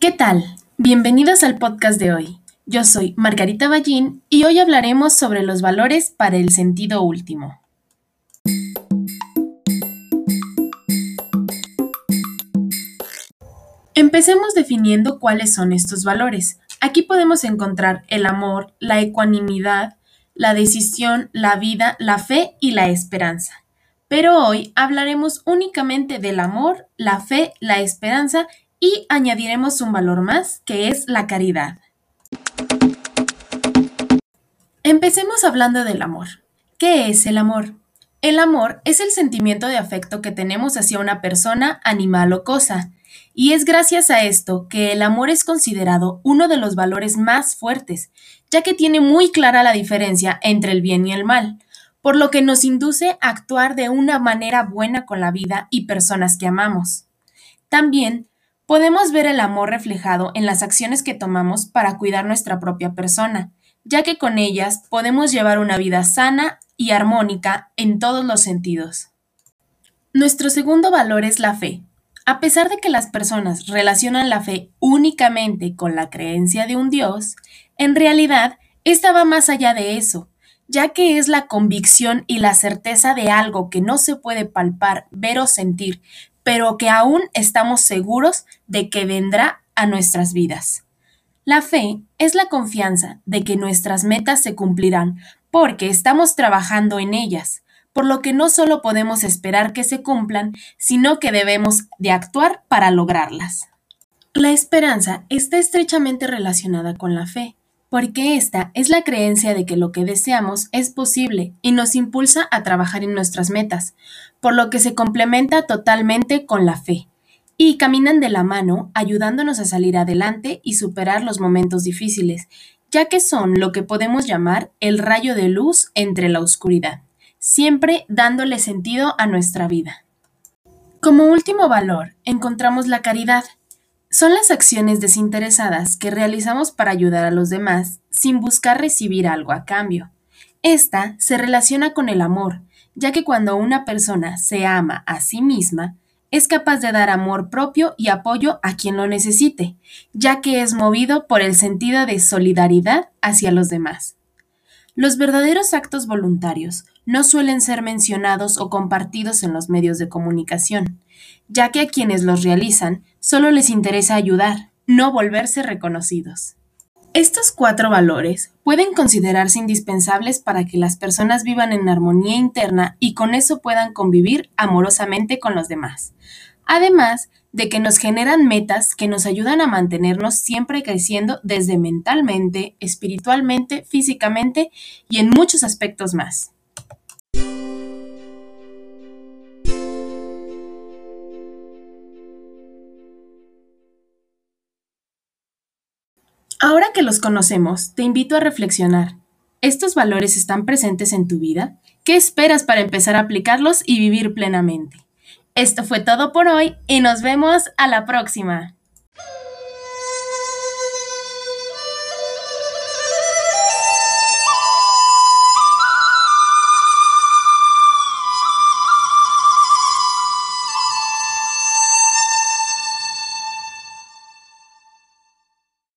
¿Qué tal? Bienvenidos al podcast de hoy. Yo soy Margarita Ballín y hoy hablaremos sobre los valores para el sentido último. Empecemos definiendo cuáles son estos valores. Aquí podemos encontrar el amor, la ecuanimidad, la decisión, la vida, la fe y la esperanza. Pero hoy hablaremos únicamente del amor, la fe, la esperanza y añadiremos un valor más, que es la caridad. Empecemos hablando del amor. ¿Qué es el amor? El amor es el sentimiento de afecto que tenemos hacia una persona, animal o cosa, y es gracias a esto que el amor es considerado uno de los valores más fuertes, ya que tiene muy clara la diferencia entre el bien y el mal, por lo que nos induce a actuar de una manera buena con la vida y personas que amamos. También Podemos ver el amor reflejado en las acciones que tomamos para cuidar nuestra propia persona, ya que con ellas podemos llevar una vida sana y armónica en todos los sentidos. Nuestro segundo valor es la fe. A pesar de que las personas relacionan la fe únicamente con la creencia de un Dios, en realidad esta va más allá de eso, ya que es la convicción y la certeza de algo que no se puede palpar, ver o sentir, pero que aún estamos seguros de que vendrá a nuestras vidas. La fe es la confianza de que nuestras metas se cumplirán porque estamos trabajando en ellas, por lo que no solo podemos esperar que se cumplan, sino que debemos de actuar para lograrlas. La esperanza está estrechamente relacionada con la fe, porque esta es la creencia de que lo que deseamos es posible y nos impulsa a trabajar en nuestras metas, por lo que se complementa totalmente con la fe, y caminan de la mano ayudándonos a salir adelante y superar los momentos difíciles, ya que son lo que podemos llamar el rayo de luz entre la oscuridad, siempre dándole sentido a nuestra vida. Como último valor, encontramos la caridad, son las acciones desinteresadas que realizamos para ayudar a los demás sin buscar recibir algo a cambio. Esta se relaciona con el amor, ya que cuando una persona se ama a sí misma, es capaz de dar amor propio y apoyo a quien lo necesite, ya que es movido por el sentido de solidaridad hacia los demás. Los verdaderos actos voluntarios no suelen ser mencionados o compartidos en los medios de comunicación, ya que a quienes los realizan solo les interesa ayudar, no volverse reconocidos. Estos cuatro valores pueden considerarse indispensables para que las personas vivan en armonía interna y con eso puedan convivir amorosamente con los demás. Además de que nos generan metas que nos ayudan a mantenernos siempre creciendo desde mentalmente, espiritualmente, físicamente y en muchos aspectos más. Ahora que los conocemos, te invito a reflexionar. ¿Estos valores están presentes en tu vida? ¿Qué esperas para empezar a aplicarlos y vivir plenamente? Esto fue todo por hoy y nos vemos a la próxima.